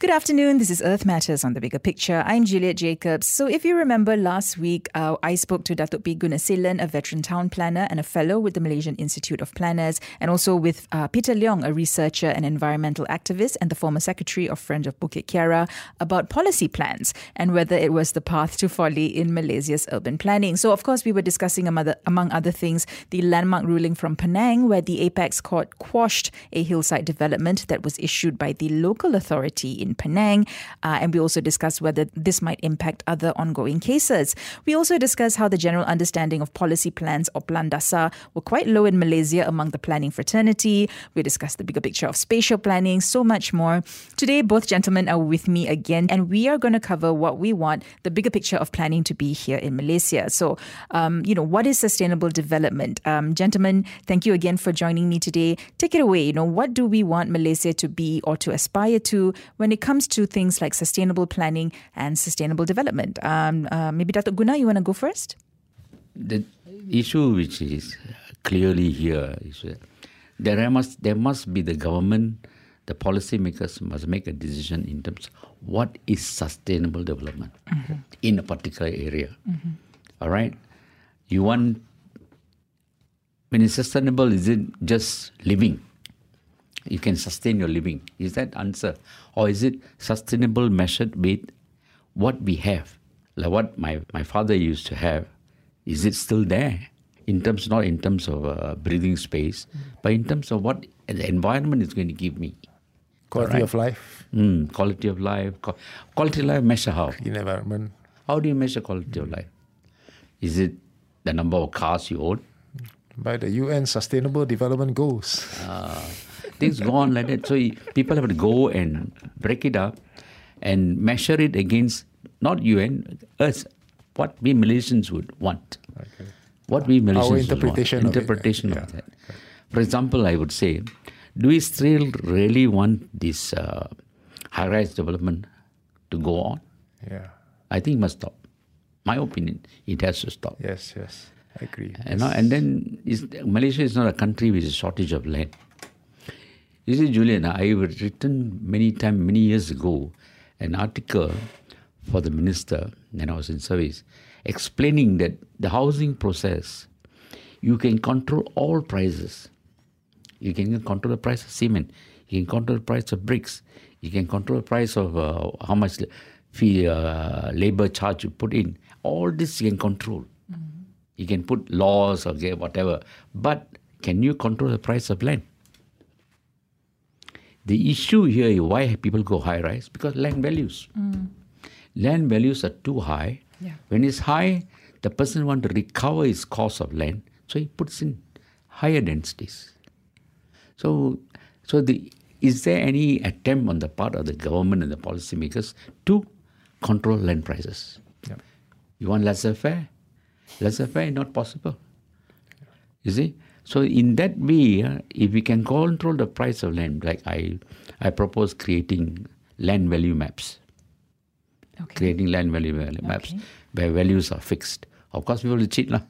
Good afternoon. This is Earth Matters on the Bigger Picture. I'm Juliet Jacobs. So, if you remember last week, uh, I spoke to Datuk P. Gunasilan, a veteran town planner and a fellow with the Malaysian Institute of Planners, and also with uh, Peter Leong, a researcher and environmental activist and the former secretary of Friends of Bukit Kiara, about policy plans and whether it was the path to folly in Malaysia's urban planning. So, of course, we were discussing, among other, things, the landmark ruling from Penang, where the Apex Court quashed a hillside development that was issued by the local authority in in Penang. Uh, and we also discussed whether this might impact other ongoing cases. We also discussed how the general understanding of policy plans or plan dasar were quite low in Malaysia among the planning fraternity. We discussed the bigger picture of spatial planning, so much more. Today, both gentlemen are with me again, and we are going to cover what we want the bigger picture of planning to be here in Malaysia. So, um, you know, what is sustainable development? Um, gentlemen, thank you again for joining me today. Take it away. You know, what do we want Malaysia to be or to aspire to when it it comes to things like sustainable planning and sustainable development. Um, uh, maybe Dr. Guna, you want to go first? The issue which is clearly here is that there must, there must be the government, the policymakers must make a decision in terms of what is sustainable development mm-hmm. in a particular area. Mm-hmm. All right? You want, when it's sustainable, is it just living? You can sustain your living? Is that answer? Or is it sustainable measured with what we have? Like what my, my father used to have, is it still there? In terms, not in terms of uh, breathing space, but in terms of what the environment is going to give me. Quality right? of life. Mm, quality of life. Quality of life measure how? In environment. How do you measure quality of life? Is it the number of cars you own? By the UN Sustainable Development Goals. Uh, things go on like that. So people have to go and break it up and measure it against not UN, us, what we Malaysians would want. Okay. What we Malaysians Our interpretation want. Interpretation of, of that. For example, I would say, do we still really want this uh, high-rise development to go on? Yeah. I think it must stop. My opinion, it has to stop. Yes, yes. I agree. And, yes. and then Malaysia is not a country with a shortage of land. You see, Julian, I have written many times, many years ago, an article for the minister when I was in service, explaining that the housing process, you can control all prices. You can control the price of cement. You can control the price of bricks. You can control the price of uh, how much fee, uh, labor charge you put in. All this you can control. Mm-hmm. You can put laws or whatever. But can you control the price of land? The issue here is why people go high rise because land values. Mm. Land values are too high. Yeah. When it's high, the person want to recover his cost of land, so he puts in higher densities. So, so the is there any attempt on the part of the government and the policymakers to control land prices? Yeah. You want laissez-faire? Laissez-faire is not possible. You see? So in that way, uh, if we can control the price of land, like I, I propose creating land value maps. Okay. Creating land value maps okay. where values are fixed. Of course, people will cheat lah.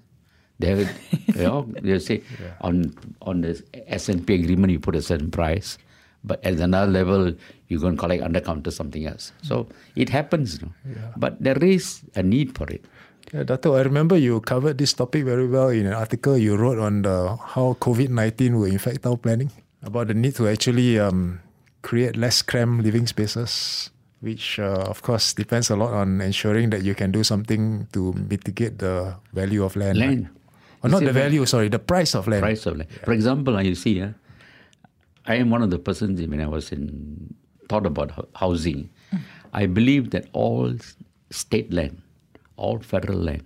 They have, you know, they say yeah. on on the S and P agreement you put a certain price, but at another level you're going to collect under counter something else. So it happens, you know? yeah. but there is a need for it. Yeah, Dato, I remember you covered this topic very well in an article you wrote on the, how COVID 19 will affect our planning, about the need to actually um, create less cramped living spaces, which uh, of course depends a lot on ensuring that you can do something to mitigate the value of land. Land. Right? Or not the value, sorry, the price of land. Price of land. Yeah. For example, you see, uh, I am one of the persons when I was in thought about housing. Mm. I believe that all state land all federal land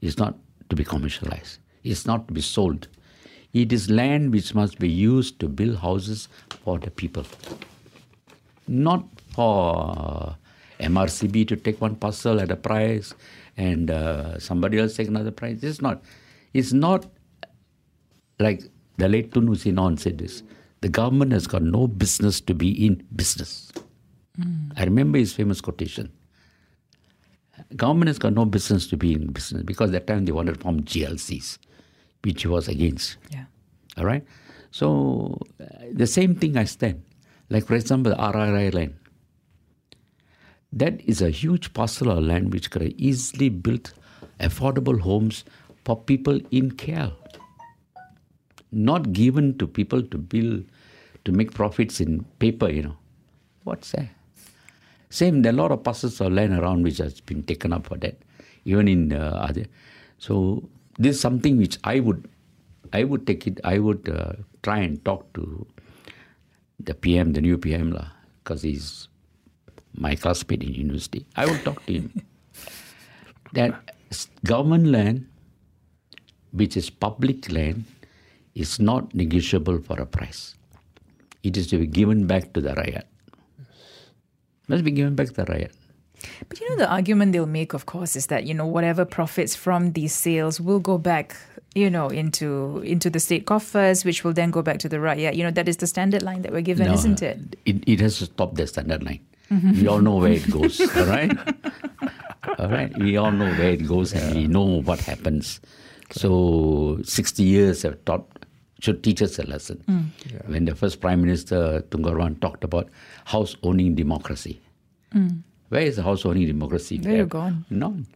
is not to be commercialized. It's not to be sold. It is land which must be used to build houses for the people. Not for MRCB to take one parcel at a price and uh, somebody else take another price. It's not. It's not like the late Tun Hussein Onn said this. The government has got no business to be in business. Mm. I remember his famous quotation government has got no business to be in business because that time they wanted to form GLCs, which he was against. Yeah. All right. So uh, the same thing I stand. Like for example, the RRI land. That is a huge parcel of land which could have easily built affordable homes for people in KL. Not given to people to build, to make profits in paper, you know. What's that? Same, there are a lot of parcels of land around which has been taken up for that, even in uh, other. So this is something which I would, I would take it. I would uh, try and talk to the PM, the new PM, lah, because he's my classmate in university. I will talk to him. that government land, which is public land, is not negotiable for a price. It is to be given back to the rakyat. Must be given back to the rakyat. But you know, the argument they'll make, of course, is that you know whatever profits from these sales will go back, you know, into into the state coffers, which will then go back to the rakyat. You know, that is the standard line that we're given, No, isn't it? It, it has to stop the standard line. Mm-hmm. We all know where it goes, all right? all right? We all know where it goes and we know what happens. So 60 years have taught, should teach us a lesson. When the first Prime Minister, Tunku Rahman, talked about house owning democracy. Where is the house owning democracy? Where you gone? None.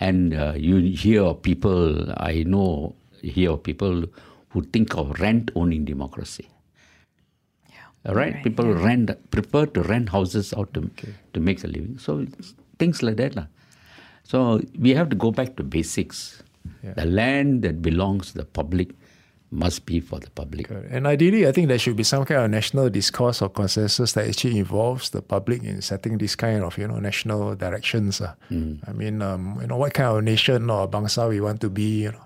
And uh, you hear of people, I know, hear of people who think of rent owning democracy. All right, Right, people rent, prefer to rent houses out to, to make a living. So things like that. lah. So we have to go back to basics. The land that belongs to the public must be for the public. And ideally, I think there should be some kind of national discourse or consensus that actually involves the public in setting this kind of you know national directions. ah. I mean, um, you know, what kind of nation or bangsa we want to be. You know,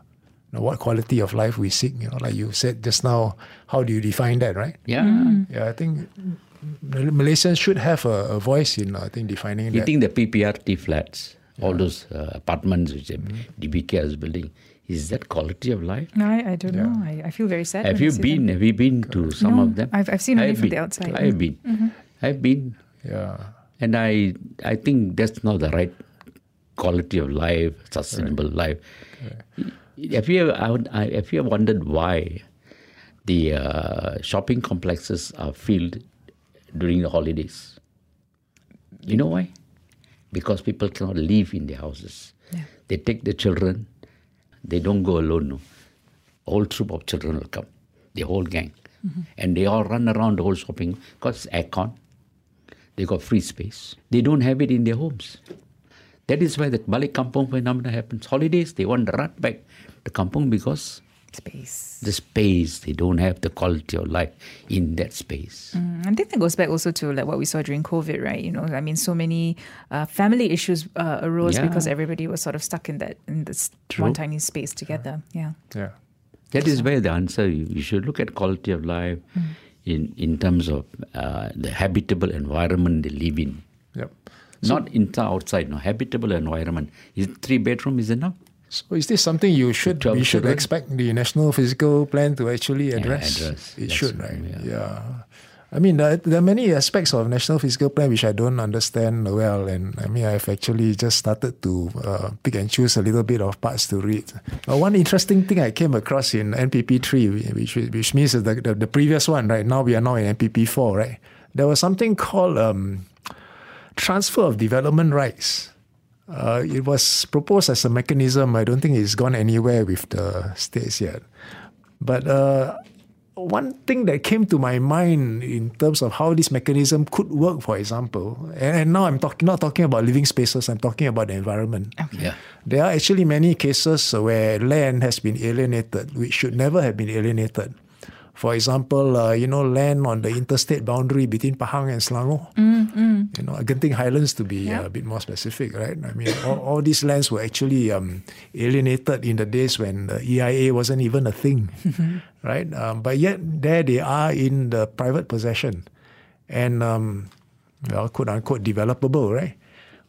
you know, what quality of life we seek. You know, like you said just now, how do you define that, right? Yeah. Yeah, I think Malaysians should have a, a voice in I think defining You that. think the PPRT flats, all those uh, apartments which DBK is building, is that quality of life? No, I, I don't know. I, I feel very sad. Have you been? them. Have you been to some No, of them? I've- I've seen only I've from the outside. I've been. I've been, yeah. and I I think that's not the right quality of life, sustainable life. Have you ever, I would- I- have you ever wondered why the uh, shopping complexes are filled during the holidays? You know why? Because people cannot live in their houses. Yeah. They take the children. They don't go alone. No, whole troop of children will come, the whole gang, mm-hmm. and they all run around the whole shopping because it's aircon. They got free space. They don't have it in their homes. That is why the balik kampung phenomenon happens. Holidays, they want to run back to kampung because Space. the space, they don't have the quality of life in that space. Mm, I think that goes back also to like what we saw during COVID, right? You know, I mean, so many uh, family issues uh, arose Yeah. because everybody was sort of stuck in that in this True. one tiny space together. Yeah. Yeah. That is where the answer, you, you should look at quality of life in, in terms of uh, the habitable environment they live in. Yep. Not inside, outside, no, habitable environment. Is three bedroom is enough? So is this something you should we should children? expect the national physical plan to actually address? address. It That's should, right? yeah. Yeah. I mean, there, there are many aspects of national physical plan which I don't understand well, and I mean, I've actually just started to uh, pick and choose a little bit of parts to read. Uh, one interesting thing I came across in NPP three, which which means the, the, the previous one, right? Now we are now in NPP four, right? There was something called um, transfer of development rights. Uh, it was proposed as a mechanism. I don't think it's gone anywhere with the states yet. But uh, one thing that came to my mind in terms of how this mechanism could work, for example, and, and now I'm talking not talking about living spaces. I'm talking about the environment. Yeah. There are actually many cases where land has been alienated, which should never have been alienated. For example, uh, you know, land on the interstate boundary between Pahang and Selangor. You know, Genting Highlands to be uh, a bit more specific, right? I mean, all, all these lands were actually um, alienated in the days when the EIA wasn't even a thing, right? Um, but yet there they are in the private possession, and um, well, quote unquote, developable, right?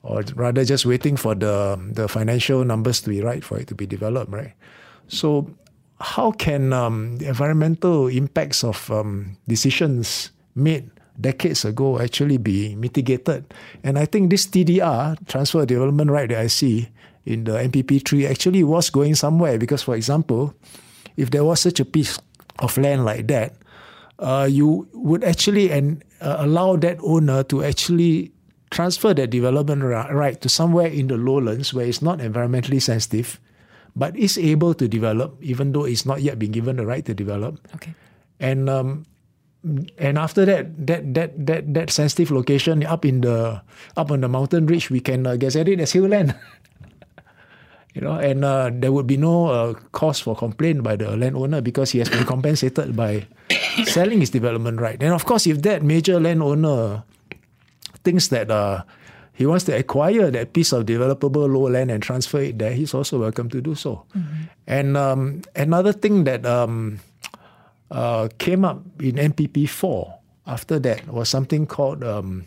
Or rather, just waiting for the the financial numbers to be right for it to be developed, right? So, how can um, the environmental impacts of um, decisions made decades ago actually be mitigated? And I think this TDR, transfer development right that I see in the NPP3 actually was going somewhere because, for example, if there was such a piece of land like that, uh, you would actually and uh, allow that owner to actually transfer that development right to somewhere in the lowlands where it's not environmentally sensitive, but is able to develop, even though it's not yet been given the right to develop. Okay. And um, and after that, that that that that sensitive location up in the up on the mountain ridge, we can uh, get it as hill land. you know, and uh, there would be no uh, cause for complaint by the landowner because he has been compensated by selling his development right. And of course, if that major landowner thinks that uh, he wants to acquire that piece of developable low land and transfer it there, he's also welcome to do so. Mm-hmm. And um, another thing that um, uh, came up in NPP 4 after that was something called um,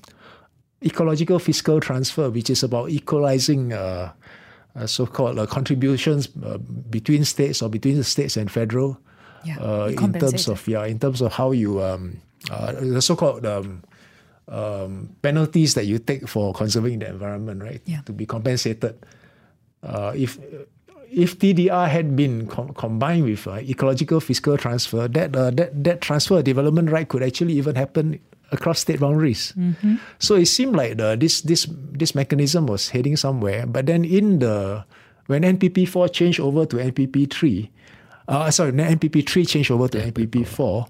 ecological fiscal transfer, which is about equalizing uh, uh, so-called uh, contributions uh, between states or between the states and federal. Yeah, uh, in terms of yeah, in terms of how you um, the so-called um, penalties that you take for conserving the environment, right? Yeah. To be compensated. if if TDR had been com- combined with uh, ecological fiscal transfer, that, uh, that that transfer development right could actually even happen across state boundaries. Mm-hmm. So it seemed like the, this this this mechanism was heading somewhere. But then in the when NPP four changed over to NPP three, uh, sorry, NPP three changed over to NPP four,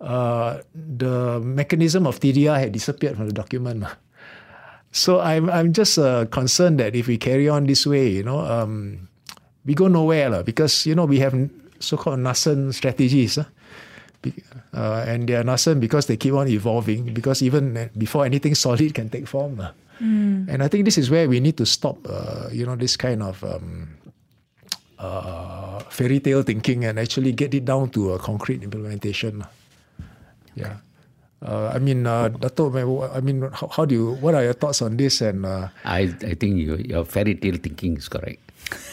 uh, the mechanism of TDR had disappeared from the document. So I'm I'm just uh, concerned that if we carry on this way, you know. Um, we go nowhere la, because you know we have so-called nascent strategies. Uh, uh, and they are nascent because they keep on evolving because even before anything solid can take form. Uh. Mm. And I think this is where we need to stop, uh, you know, this kind of um, uh, fairy tale thinking and actually get it down to a concrete implementation. Yeah. Uh, I mean, uh, Dato, I mean, how, how, do you? What are your thoughts on this? And uh, I, I think you, your fairy tale thinking is correct.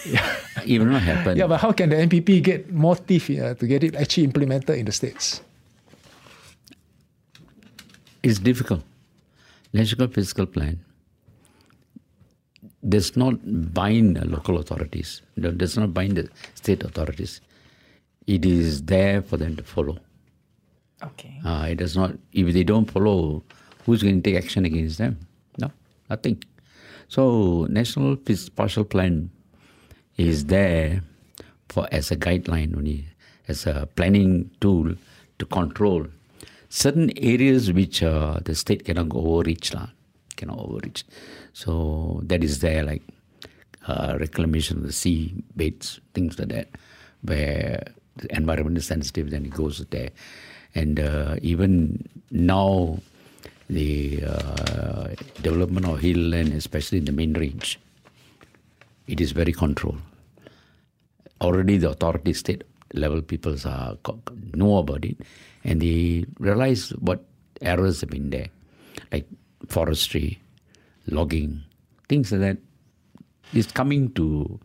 Yeah. it will not happen. Yeah, but how can the NPP get more teeth uh, to get it actually implemented in the states? It's difficult. National Physical Plan does not bind local authorities, does not bind the state authorities. It is there for them to follow. Okay. Uh, it does not, if they don't follow, who's going to take action against them? No, nothing. So, National Physical Plan is there for as a guideline only, as a planning tool to control certain areas which uh, the state cannot overreach, la, cannot overreach. So that is there, like uh, reclamation of the sea beds, things like that, where the environment is sensitive, then it goes there. And uh, even now, the uh, development of hill land, especially in the main range, it is very controlled. Already the authority state level people are, know about it and they realize what errors have been there, like forestry, logging, things like that. It's coming to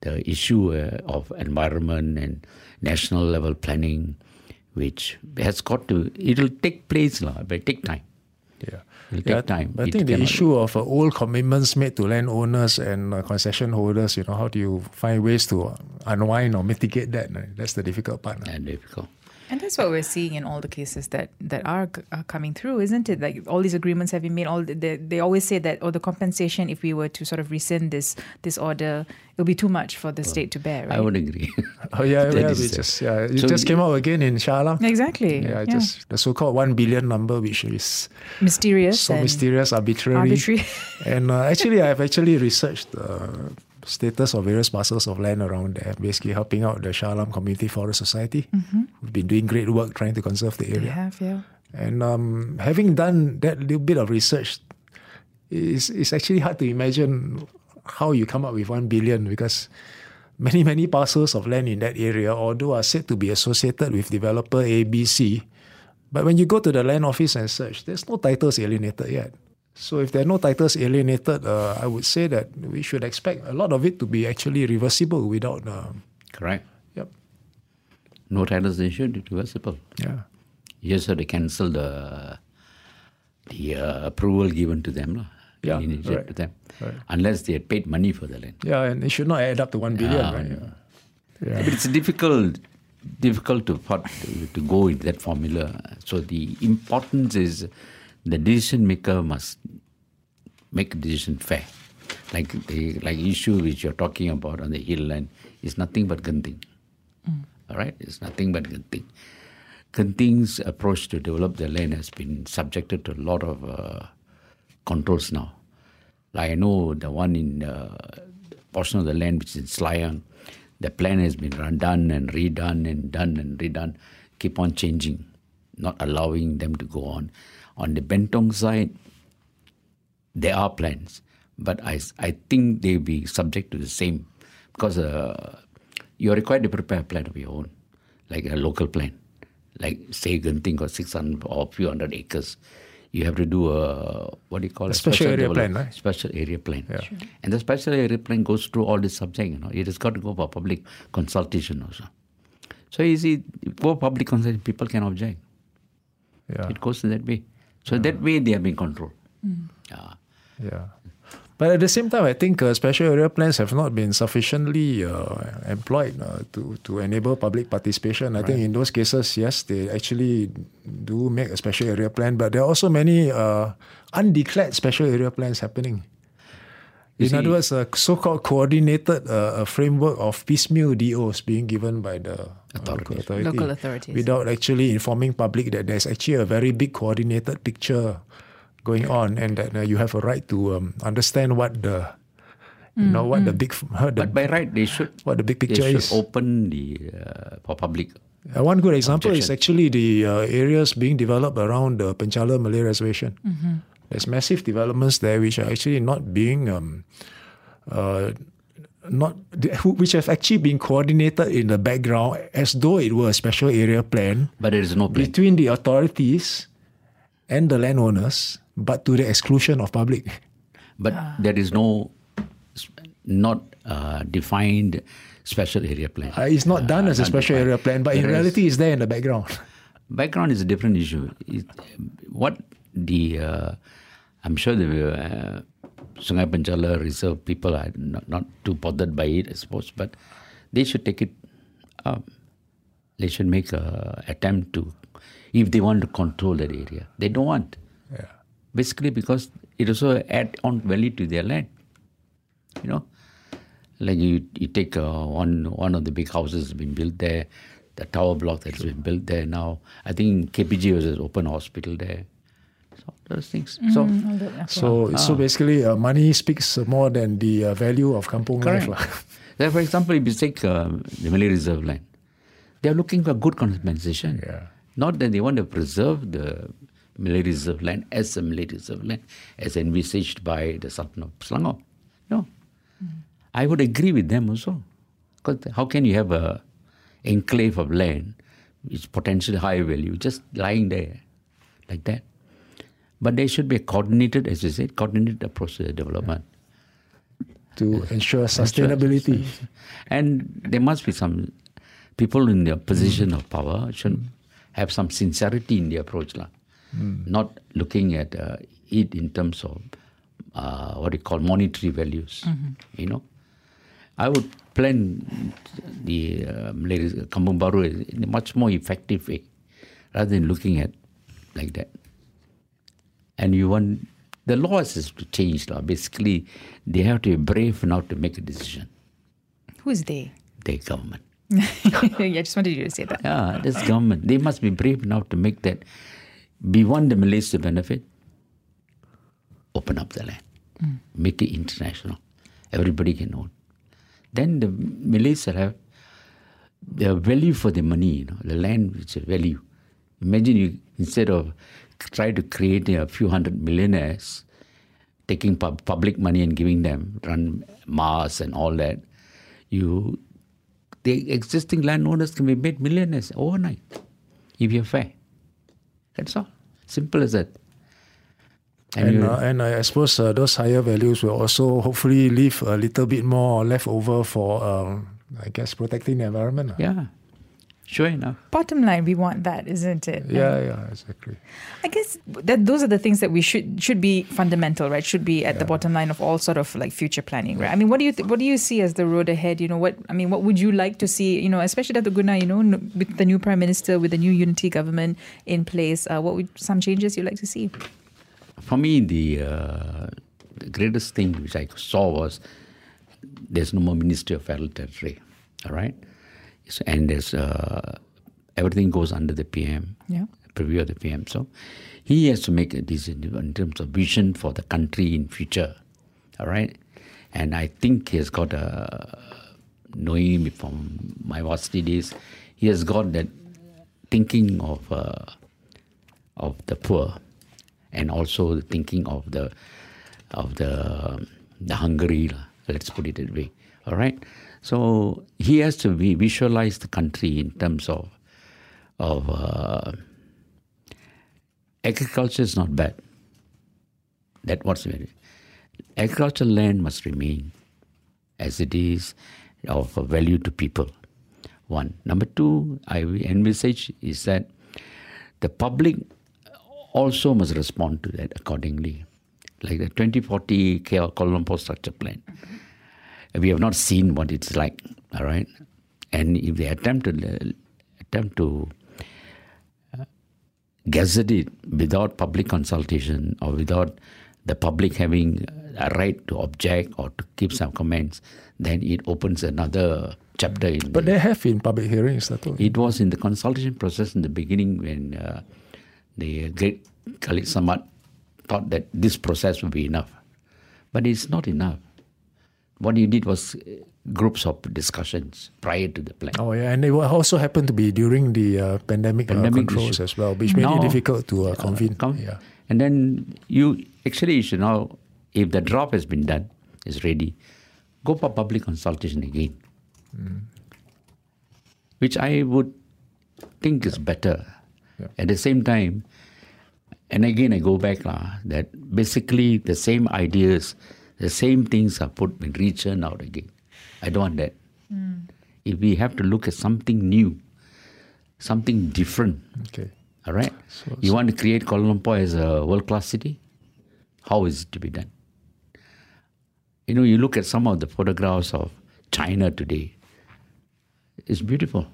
the issue uh, of environment and national level planning, which has got to, it'll take place, but take time. Yeah. It'll take yeah, time. I It think the issue of uh, old commitments made to landowners and uh, concession holders, you know, how do you find ways to unwind or mitigate that? uh, That's the difficult part. uh. and difficult. And that's what we're seeing in all the cases that that are, are coming through, isn't it? Like all these agreements have been made. All the, they, they always say that, oh, the compensation if we were to sort of rescind this this order, it'll be too much for the state to bear. Right? I would agree. Oh yeah, yeah, is we just yeah, it So just came out again in Shah exactly. Yeah, just the so-called one billion number, which is mysterious. so and mysterious, arbitrary. Arbitrary. and uh, actually, I've actually researched the status of various parcels of land around there, basically helping out the Shah Alam Community Forest Society. We've been doing great work trying to conserve the They area. have, yeah. And um, having done that little bit of research, it's, it's actually hard to imagine how you come up with one billion because many, many parcels of land in that area, although are said to be associated with developer ABC, but when you go to the land office and search, there's no titles alienated yet. So if there are no titles alienated, uh, I would say that we should expect a lot of it to be actually reversible without. Um, Correct. yep. No titles issued, reversible. Yeah. Just have to cancel the the uh, approval given to them. Yeah, right, to them, right. unless they had paid money for the land. Yeah, and it should not add up to one billion, Yeah. right? Yeah. But it's difficult difficult to put, to go with that formula. So the importance is the decision maker must make a decision fair. Like the like issue which you're talking about on the hill line is nothing but Genting. All right, it's nothing but Genting. Genting's approach to develop the land has been subjected to a lot of uh, controls now. Like I know the one in uh, portion of the land which is in Selayang, the plan has been run, done and redone and done and redone, keep on changing, not allowing them to go on. On the Bentong side, there are plans, but I, I think they'll be subject to the same because uh, you're required to prepare a plan of your own, like a local plan. Like, say, Genting got 600 or a few hundred acres. You have to do a, what do you call it? special area develop- plan, right? Special area plan. And the special area plan goes through all this subject, you know. It has got to go for public consultation also. So you see, for public consultation, people can object. Yeah. It goes in that way. So that way they are being controlled. Yeah. Yeah. But at the same time, I think uh, special area plans have not been sufficiently uh, employed uh, to, to enable public participation. I think in those cases, yes, they actually do make a special area plan, but there are also many uh, undeclared special area plans happening. You in other words, a so-called coordinated uh, a framework of piecemeal DOs being given by the uh, Authorities. local, authority Local authorities. without actually informing public that there's actually a very big coordinated picture going on and that uh, you have a right to um, understand what the you know what the big uh, the, But by right, they should what the big they picture should is. open the uh, for public. Uh, one good example is actually the uh, areas being developed around the Penchala Malay Reservation. There's massive developments there which are actually not being, um, uh, not which have actually been coordinated in the background as though it were a special area plan But there is no plan. between the authorities and the landowners, but to the exclusion of public. But there is no not uh, defined special area plan. Uh, it's not done as a special undefined. area plan, but in Whereas reality, it's there in the background. background is a different issue. It, what the uh, I'm sure the uh, Sungai Penchala Reserve people are not, not too bothered by it, I suppose, but they should take it up. They should make a attempt to, if they want to control that area. They don't want. Yeah. Basically, because it also add on value to their land. You know, like you, you take uh, one one of the big houses has been built there, the tower block that's been built there now. I think KPJ was an open hospital there. So those things. So So, so basically, uh, money speaks more than the uh, value of kampung correct. lah. Like, for example, if you take uh, the Malay Reserve land, they are looking for good compensation. Yeah. Not that they want to preserve the Malay Reserve land as a Malay Reserve land, as envisaged by the Sultan of Selangor. No. I would agree with them also. Because how can you have a enclave of land which is potentially high value just lying there like that? But there should be a coordinated, as you said, coordinated approach to the development. to ensure sustainability. And there must be some people in their position of power should have some sincerity in the approach, lah. not looking at uh, it in terms of uh, what you call monetary values. You know, I would plan the uh, Kampung Baru in a much more effective way, rather than looking at like that. And you want the laws is to change, lah. Basically, they have to be brave now to make a decision. Who's they? The government. yeah, I just wanted you to say that. Yeah, this government. They must be brave enough to make that. We want the Malays to benefit. Open up the land. Hmm. Make it international. Everybody can own. Then the Malays will have the value for the money, you know, the land which is value. Imagine you, instead of try to create a few hundred millionaires, taking pub- public money and giving them, run Mars and all that, you the existing landowners can be made millionaires overnight if you're fair. That's all. Simple as that. And, And, uh, and I, I suppose uh, those higher values will also hopefully leave a little bit more left over for, um, I guess, protecting the environment. yeah. Sure enough. Bottom line, we want that, isn't it? Yeah, yeah, exactly. I guess that those are the things that we should should be fundamental, right? Should be at the bottom line of all sort of like future planning, right? I mean, what do you th- what do you see as the road ahead? You know, what I mean, what would you like to see? You know, especially Dato Guna, you know, n- with the new prime minister, with the new unity government in place, uh, what would some changes you'd like to see? For me, the, uh, the greatest thing which I saw was there's no more Ministry of Federal Territory, all right? And there's uh, everything goes under the PM, Yeah. preview of the PM. So he has to make a decision in terms of vision for the country in future, all right? And I think he has got a, knowing him from my varsity days, he has got that thinking of uh, of the poor, and also the thinking of the of the the hungry. Let's put it that way. All right. So he has to vi- visualize the country in terms of of uh, agriculture is not bad. That what's very agricultural land must remain as it is of value to people. One. Number two, I envisage is that the public also must respond to that accordingly. Like the 2040 Kuala Lumpur structure plan. We have not seen what it's like, all right? And if they attempt to, attempt to uh, gazette it without public consultation or without the public having a right to object or to give some comments, then it opens another chapter in But the, they have in public hearings, Dato. it was in the consultation process in the beginning when uh, the great Khalid Samad thought that this process would be enough. But it's not enough. What you did was uh, groups of discussions prior to the plan. Oh yeah, and it also happened to be during the uh, pandemic, Pandemic uh, controls issue. as well, which made Now- it difficult to uh, convene. Come- yeah. And then you actually you should now, if the draft has been done, is ready, go for public consultation again. Which I would think is better. Yeah. At the same time, and again I go back lah, that basically the same ideas, the same things are put and rechurned out again. I don't want that. Hmm. If we have to look at something new, something different, Okay. all right. So, you want to create Kuala Lumpur as a world class city? How is it to be done? You know, you look at some of the photographs of China today. It's beautiful.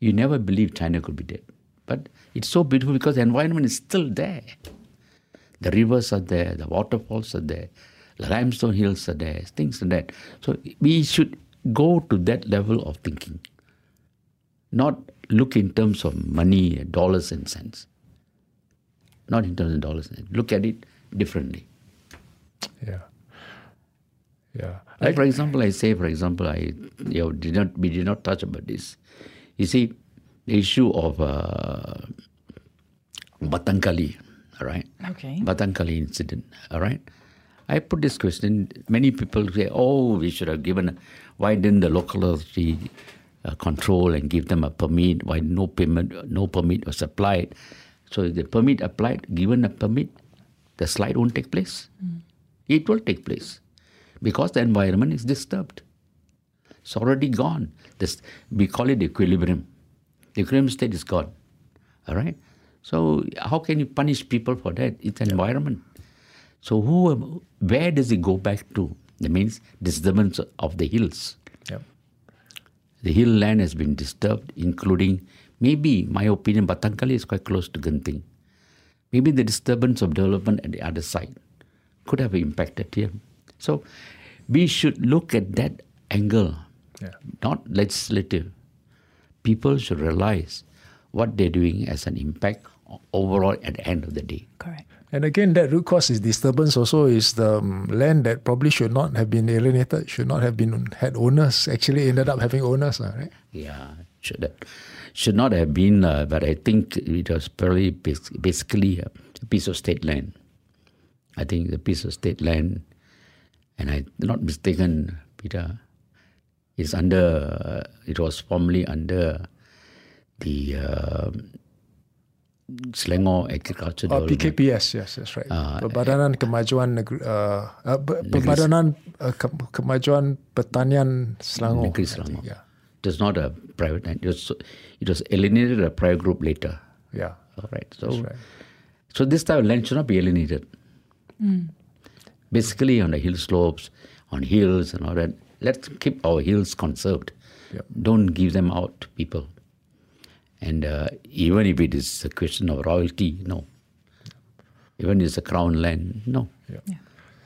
You never believe China could be dead. But it's so beautiful because the environment is still there. The rivers are there, the waterfalls are there, the limestone hills are there, things like that. So we should go to that level of thinking not look in terms of money, dollars and cents. Not in terms of dollars and cents. Look at it differently. Yeah. Yeah. Like for example, I say, for example, I you know, did not we did not touch about this. You see, the issue of uh, Batang Kali, all right? Okay. Batang Kali incident, all right? I put this question. Many people say, "Oh, we should have given. Why didn't the local authority uh, control and give them a permit? Why no payment, no permit was applied? So if the permit applied, given a permit, the slide won't take place. It will take place because the environment is disturbed. It's already gone. This we call it equilibrium. The equilibrium state is gone. All right. So how can you punish people for that? It's an environment. So who, where does it go back to? That means disturbance of the hills. Yep. The hill land has been disturbed, including maybe, my opinion, Batang Kali is quite close to Genting. Maybe the disturbance of development at the other side could have impacted here. So we should look at that angle, Yeah. not legislative. People should realize what they're doing as an impact overall at the end of the day. Correct. And again, that root cause is disturbance. Also, is the um, land that probably should not have been alienated, should not have been had owners. Actually, ended up having owners, right? Yeah, should have, should not have been, uh, but I think it was probably basically a piece of state land. I think the piece of state land, and I'm not mistaken, Peter, is under. Uh, it was formerly under the uh, Selangor Agriculture Oh, Development. PKPS, yes, that's right. Ah, Perbadanan Kemajuan Negeri, uh, uh, Perbadanan uh, Kemajuan Pertanian Selangor. Negeri I think, Yeah. It was not a private land. It was, it was alienated a private group later. Yeah. All right. So, right. so this type of land should not be alienated. Basically, on the hill slopes, on hills and all that, let's keep our hills conserved. Yep. Don't give them out to people. And uh, even if it is a question of royalty, no. Even if it's a crown land, no. Yeah.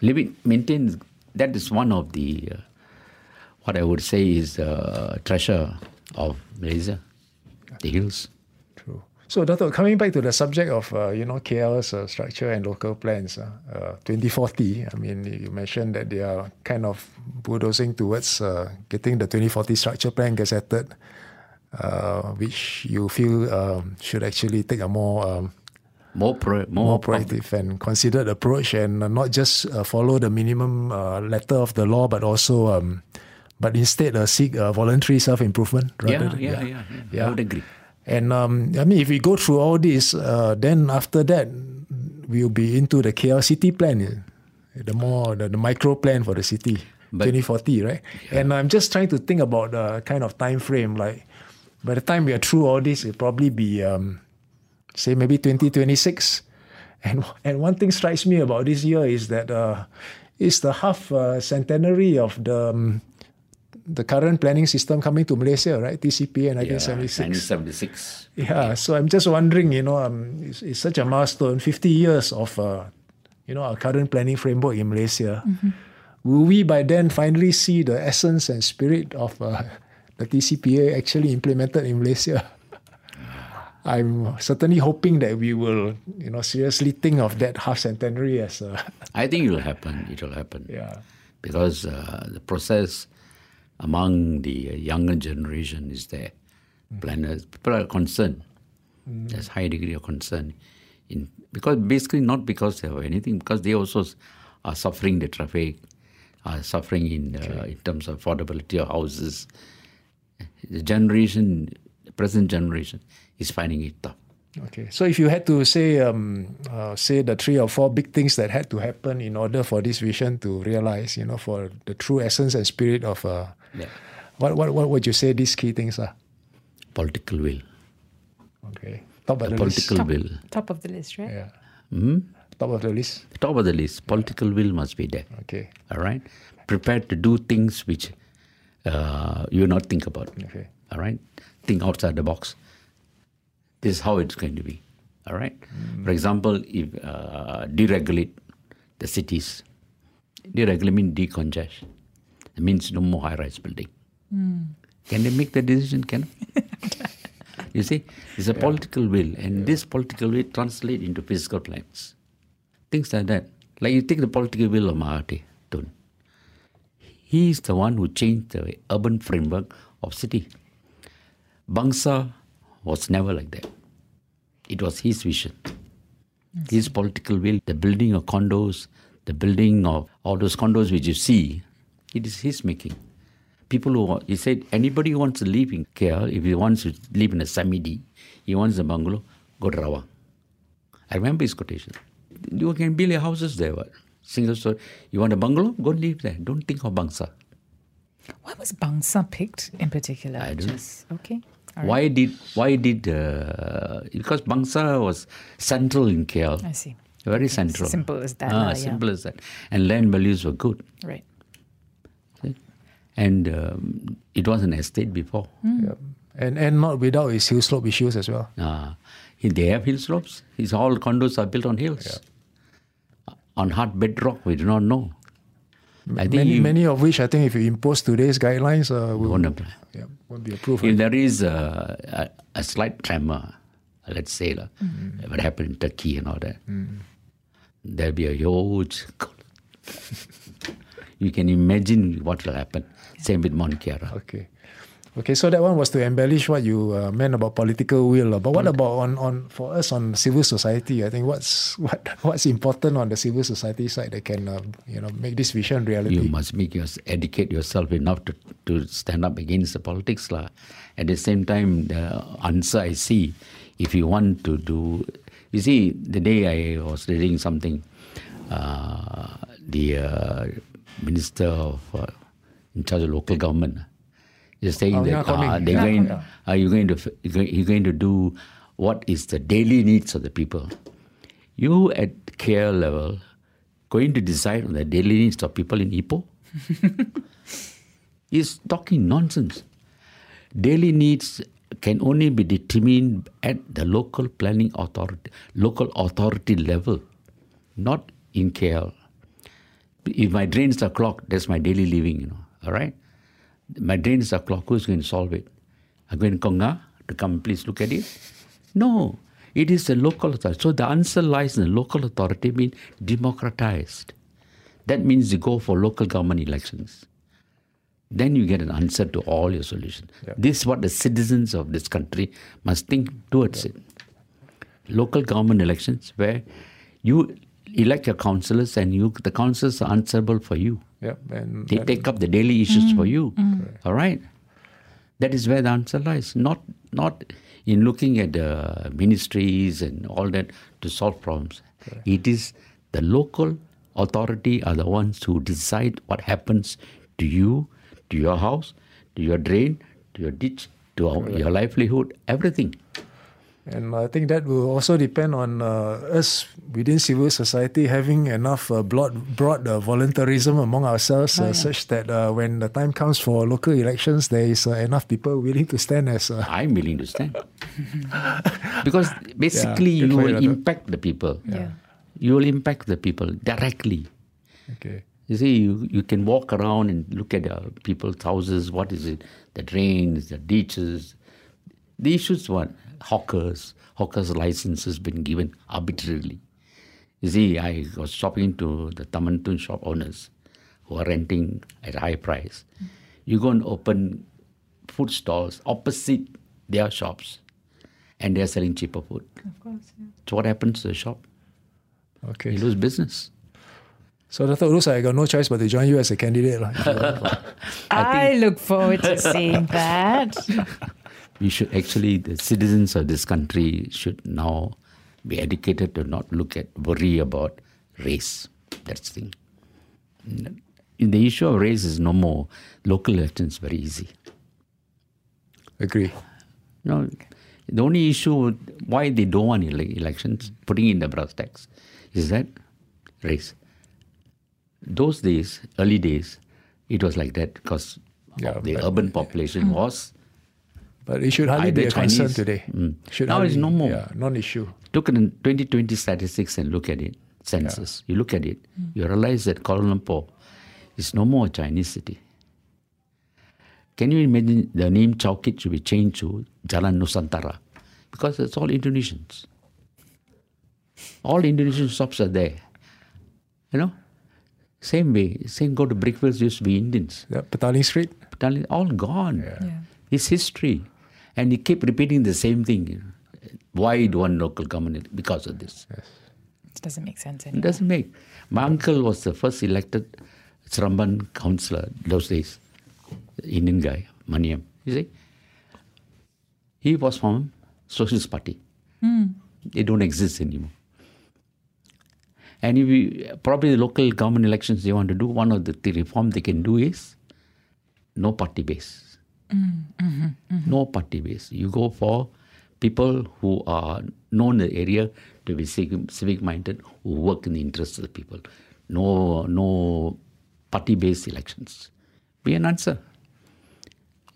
Living, maintain, that is one of the, uh, what I would say is uh, treasure of Malaysia, the hills. True. So, Dato, coming back to the subject of uh, you know KL's uh, structure and local plans, uh, uh, 2040. I mean, you mentioned that they are kind of bulldozing towards uh, getting the 2040 structure plan gazetted, uh, which you feel um, should actually take a more um, More, pro, more more, proactive and considered approach and uh, not just uh, follow the minimum uh, letter of the law, but also, um, but instead uh, seek uh, voluntary self improvement. Yeah, yeah, yeah, yeah. I would agree. And um, I mean, if we go through all this, uh, then after that, we'll be into the KL city plan, the more the, the micro plan for the city, But- 2040, right? And I'm just trying to think about the kind of time frame. Like by the time we are through all this, it'll probably be um, say maybe 2026. And and one thing strikes me about this year is that uh, it's the half uh, centenary of the um, the current planning system coming to Malaysia, right? TCP in Yeah, 1976. 1976. Yeah, so I'm just wondering, you know, um, it's, it's such a milestone, 50 years of, uh, you know, our current planning framework in Malaysia. Will we by then finally see the essence and spirit of uh, the TCPA actually implemented in Malaysia? I'm certainly hoping that we will, you know, seriously think of that half centenary as a, I think it will happen. It will happen. yeah, Because uh, the process among the younger generation is there. Planners, people are concerned. There's high degree of concern. In because basically not because they have anything, because they also are suffering the traffic, are suffering in uh, in terms of affordability of houses. The generation, the present generation, is finding it tough. Okay, so if you had to say, um, uh, say the three or four big things that had to happen in order for this vision to realize, you know, for the true essence and spirit of, uh, Yeah. what, what, what would you say these key things are? Political will. Okay, top of The the list. political will. Top of the list, right? Yeah, Hmm? top of the list. Top of the list. Political will must be there. Okay, all right prepared to do things which uh, you not think about okay, all right? Think outside the box. This is how it's going to be. All right? For example if uh, deregulate the cities. Deregulate means decongest. It means no more high rise building can they make the decision can you see it's a political will and this political will translate into physical plans. Things like that. Like you take the political will of Mahathir Tun. He is the one who changed the urban framework of city. Bangsar was never like that. It was his vision, his political will. The building of condos, the building of all those condos which you see, it is his making. People who he said anybody who wants to live in KL, if he wants to live in a semi-D, he wants a bungalow, go to Rawang. I remember his quotation. You can build your houses there. What? Single story. You want a bungalow? Go live there. Don't think of Bangsar. Why was Bangsar picked in particular? I don't know. Just- Okay. All right. Why did why did uh, because Bangsar was central in KL. I see. Very central. Simple as that, Ah, lah, yeah. simple as that. And land values were good. Right. See? And um, it was an estate before. yeah. and and not without its hill slope issues as well. Ah, they have hill slopes. His all condos are built on hills. On hard bedrock, we do not know. I think Many you many of which I think if you impose today's guidelines, uh, will, won't apply. yeah, won't be approved. If there is a, a, a slight tremor, let's say, lah, mm. what happened in Turkey and all that, mm. there'll be a huge. you can imagine what will happen. Same with Mount Kiara. Okay. Okay, so that one was to embellish what you uh, meant about political will. But what about on, on for us on civil society? I think what's what what's important on the civil society side that can uh, you know make this vision reality. You must make your, educate yourself enough to, to stand up against the politics. lah. At the same time, the answer I see, if you want to do, you see, the day I was reading something, uh, the uh, minister of uh, in charge of local government, You're saying Oh, that uh, they're Yeah, going, yeah. are you going to you're going- to do what is the daily needs of the people? You at care level going to decide on the daily needs of people in Ipoh? He's talking nonsense. Daily needs can only be determined at the local planning authority, local authority level, not in KL. If my drains are clogged, that's my daily living, you know. All right? My drains are clock. who's going to solve it? I'm going to Konga to come please look at it? No. It is the local authority. So the answer lies in the local authority being democratized. That means you go for local government elections. Then you get an answer to all your solutions. This is what the citizens of this country must think towards it. Local government elections where you elect your councillors and you the councillors are answerable for you. Yep. And They and- take up the daily issues mm. for you. Mm. All right. That is where the answer lies. Not not in looking at the ministries and all that to solve problems. It is the local authority are the ones who decide what happens to you, to your house, to your drain, to your ditch, to our- your livelihood, everything. And I think that will also depend on uh, us within civil society having enough uh, broad, broad uh, voluntarism among ourselves, uh, such that uh, when the time comes for local elections, there is uh, enough people willing to stand as. Uh, I'm willing to stand. because basically good you will you, Dato'. impact the people. Yeah. You will impact the people directly. okay. You see, you, you can walk around and look at uh, people's houses. What is it? The drains, the ditches. The issues what? Hawkers. Hawkers' licenses been given arbitrarily. You see, I was talking to the Taman Tun shop owners who are renting at a high price. You go and open food stalls opposite their shops and they're selling cheaper food. Of course. Yeah. So what happens to the shop? Okay. You lose business. So, Dr. Urus, I got no choice but to join you as a candidate. lah, if you want. I, look forward to seeing that. We should actually the citizens of this country should now be educated to not look at worry about race. That's the thing. In the issue of race is no more. Local elections very easy. Agree. no the only issue why they don't want ele- elections putting in the brass tacks is that race. Those days early days it was like that because Yeah, the urban population was But it should hardly Either be a concern today. Mm. Should Now it's hardly- no more. Yeah, non-issue. look at the 2020 statistics and look at it, census. You look at it, you realize that Kuala Lumpur is no more a Chinese city. Can you imagine the name Chowkit should be changed to Jalan Nusantara? Because it's all Indonesians. All Indonesian shops are there. You know? Same way, same go to Brickfields used to be Indians. Yeah, Petaling Street. Totally all gone. Yeah. It's history. And he keep repeating the same thing. Why do one local government? Because of this. It doesn't make sense It anymore. doesn't make. My uncle was the first elected Seremban councillor those days. Indian guy, Maniam. You see? He was from Socialist Party. Hmm. They don't exist anymore. And if we, probably the local government elections they want to do, one of the, the reform they can do is no party base. Mm, mm-hmm, mm-hmm. No party base. You go for people who are known in the area to be civic minded, who work in the interests of the people. No, no party based elections. Be an answer.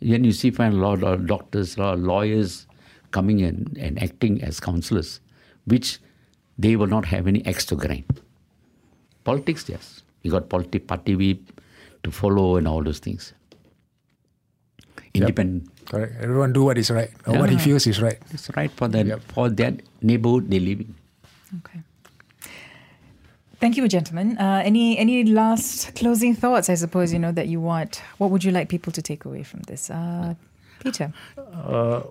Then you see find a lot of doctors, lot of lawyers coming in and acting as councillors, which they will not have any extra grind. Politics, yes. You got politi- party whip to follow and all those things. Independent. Correct. Everyone do what is right or what he feels is right. It's right for that Yep. for that neighborhood they live in. Okay. Thank you, gentlemen. Uh, any any last closing thoughts? I suppose you know that you want. What would you like people to take away from this, uh, Peter? Uh,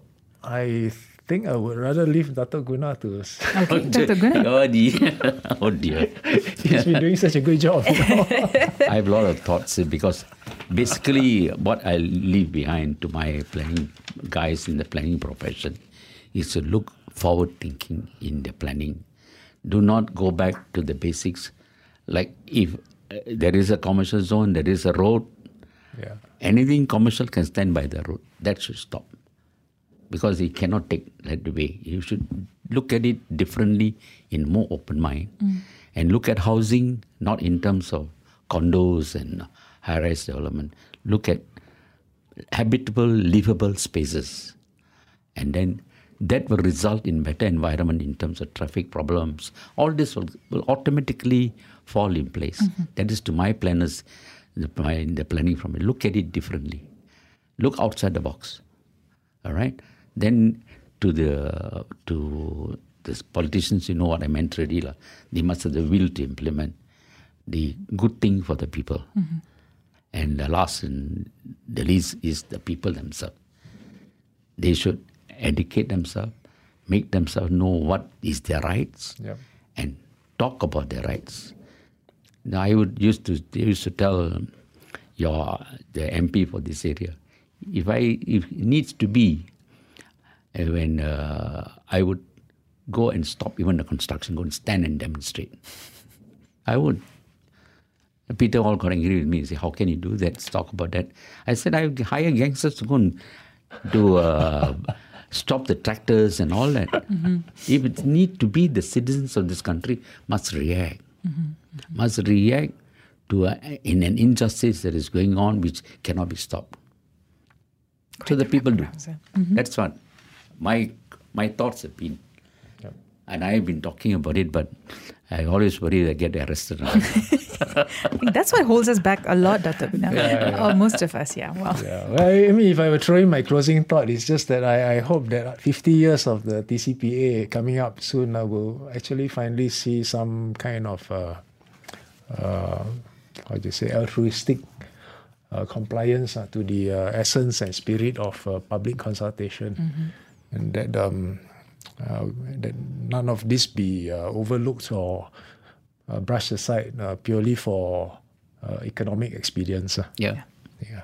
I think I would rather leave Dato Guna to. Okay, Dr. Guna. Oh dear. oh dear. He's been doing such a good job. I have a lot of thoughts uh, because basically what I leave behind to my planning guys in the planning profession is to look forward thinking in the planning. Do not go back to the basics. Like if uh, there is a commercial zone, there is a road, yeah. anything commercial can stand by the road. That should stop. Because it cannot take that way. You should look at it differently in more open mind and look at housing not in terms of condos and high rise development. Look at habitable, livable spaces. And then that will result in better environment in terms of traffic problems. All this will, will automatically fall in place. Mm-hmm. That is to my planners, the, my, the planning from it. Look at it differently. Look outside the box. All right. Then to the to the politicians, you know what I meant already. lah. They must have the will to implement the good thing for the people. Mm-hmm. And the last and the least is the people themselves. They should educate themselves, make themselves know what is their rights, and talk about their rights. Now, I would used to used to tell your the MP for this area, if I if it needs to be, uh, when uh, I would go and stop even the construction, go and stand and demonstrate. I would. Peter all got angry with me and said, How can you do that? Let's talk about that. I said, I hire gangsters to go and do uh, stop the tractors and all that. Mm-hmm. If it need to be, the citizens of this country must react. Mm-hmm. Must react to a, in an injustice that is going on which cannot be stopped. So the people do. Mm-hmm. That's what my my thoughts have been. And I have been talking about it, but I always worry I get arrested. I think that's what holds us back a lot, Dr. Guna. Or most of us, yeah. Wow. Yeah, well, I mean, if I were throwing my closing thought, it's just that I, I hope that 50 years of the TCPA coming up soon, I will actually finally see some kind of, uh, uh, how do you say, altruistic uh, compliance uh, to the uh, essence and spirit of uh, public consultation. And that, um, uh, that none of this be uh, overlooked or uh, brushed aside uh, purely for uh, economic experience. uh. yeah. Yeah.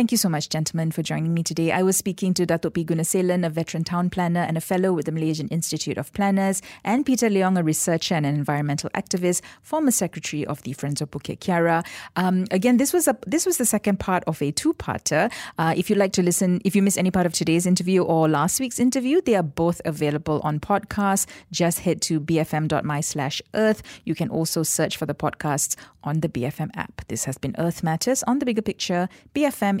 Thank you so much, gentlemen, for joining me today. I was speaking to Datuk P. Gunasilan, a veteran town planner and a fellow with the Malaysian Institute of Planners, and Peter Leong, a researcher and an environmental activist, former secretary of the Friends of Bukit Kiara. Um, again, this was a this was the second part of a two-parter. Uh, if you'd like to listen, if you miss any part of today's interview or last week's interview, they are both available on podcast. Just head to bfm.my slash earth. You can also search for the podcasts on the BFM app. This has been Earth Matters on the Bigger Picture, BFM